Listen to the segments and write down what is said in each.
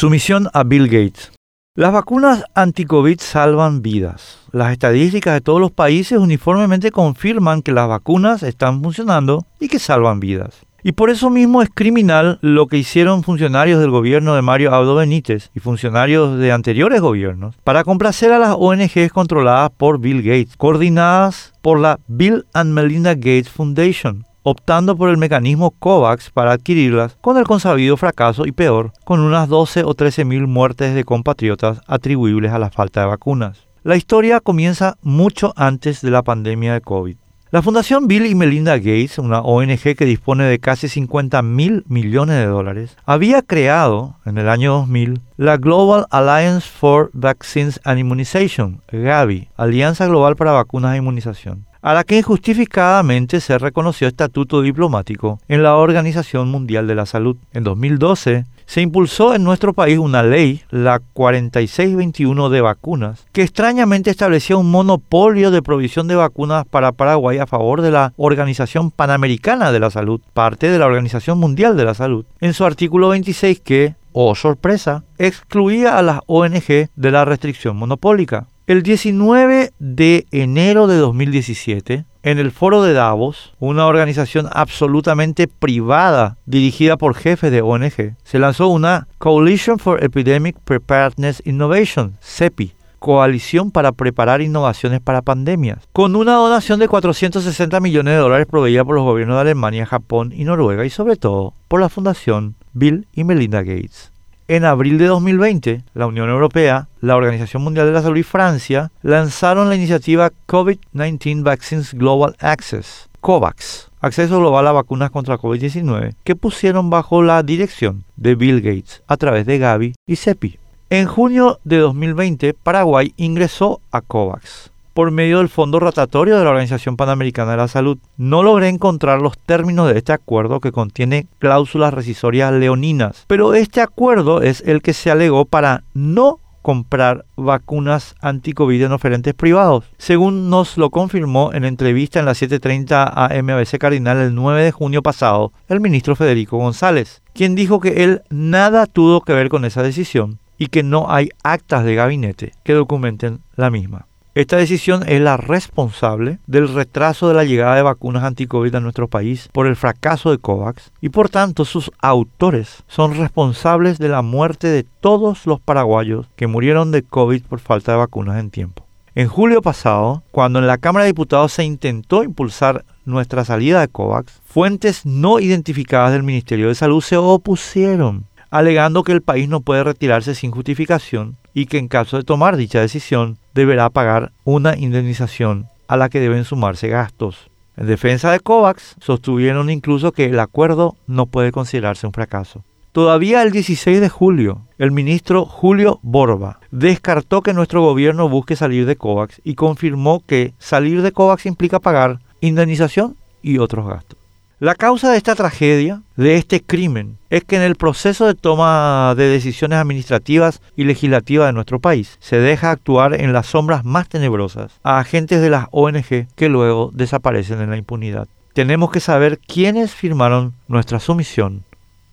Sumisión a Bill Gates. Las vacunas anti-COVID salvan vidas. Las estadísticas de todos los países uniformemente confirman que las vacunas están funcionando y que salvan vidas. Y por eso mismo es criminal lo que hicieron funcionarios del gobierno de Mario Abdo Benítez y funcionarios de anteriores gobiernos para complacer a las ONGs controladas por Bill Gates, coordinadas por la Bill and Melinda Gates Foundation, optando por el mecanismo COVAX para adquirirlas, con el consabido fracaso y peor, con unas 12 o 13 mil muertes de compatriotas atribuibles a la falta de vacunas. La historia comienza mucho antes de la pandemia de COVID. La Fundación Bill y Melinda Gates, una ONG que dispone de casi 50 mil millones de dólares, había creado en el año 2000 la Global Alliance for Vaccines and Immunization, GAVI, Alianza Global para Vacunas e Inmunización, a la que injustificadamente se reconoció estatuto diplomático en la Organización Mundial de la Salud. En 2012 se impulsó en nuestro país una ley, la 4621 de vacunas, que extrañamente establecía un monopolio de provisión de vacunas para Paraguay a favor de la Organización Panamericana de la Salud, parte de la Organización Mundial de la Salud, en su artículo 26 que, oh sorpresa, excluía a las ONG de la restricción monopólica. El 19 de enero de 2017, en el foro de Davos, una organización absolutamente privada dirigida por jefes de ONG, se lanzó una Coalition for Epidemic Preparedness Innovation, CEPI, Coalición para Preparar Innovaciones para Pandemias, con una donación de 460 millones de dólares proveída por los gobiernos de Alemania, Japón y Noruega y sobre todo por la Fundación Bill y Melinda Gates. En abril de 2020, la Unión Europea, la Organización Mundial de la Salud y Francia lanzaron la iniciativa COVID-19 Vaccines Global Access, COVAX, acceso global a vacunas contra COVID-19, que pusieron bajo la dirección de Bill Gates a través de Gavi y CEPI. En junio de 2020, Paraguay ingresó a COVAX por medio del fondo rotatorio de la Organización Panamericana de la Salud. No logré encontrar los términos de este acuerdo que contiene cláusulas rescisorias leoninas, pero este acuerdo es el que se alegó para no comprar vacunas anti-COVID en oferentes privados, según nos lo confirmó en entrevista en la 7:30 AM ABC Cardinal el 9 de junio pasado el ministro Federico González, quien dijo que él nada tuvo que ver con esa decisión y que no hay actas de gabinete que documenten la misma. Esta decisión es la responsable del retraso de la llegada de vacunas anti-COVID a nuestro país por el fracaso de COVAX y por tanto sus autores son responsables de la muerte de todos los paraguayos que murieron de COVID por falta de vacunas en tiempo. En julio pasado, cuando en la Cámara de Diputados se intentó impulsar nuestra salida de COVAX, fuentes no identificadas del Ministerio de Salud se opusieron, alegando que el país no puede retirarse sin justificación y que en caso de tomar dicha decisión deberá pagar una indemnización a la que deben sumarse gastos. En defensa de COVAX, sostuvieron incluso que el acuerdo no puede considerarse un fracaso. Todavía el 16 de julio, el ministro Julio Borba descartó que nuestro gobierno busque salir de COVAX y confirmó que salir de COVAX implica pagar indemnización y otros gastos. La causa de esta tragedia, de este crimen, es que en el proceso de toma de decisiones administrativas y legislativas de nuestro país se deja actuar en las sombras más tenebrosas a agentes de las ONG que luego desaparecen en la impunidad. Tenemos que saber quiénes firmaron nuestra sumisión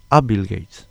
a Bill Gates.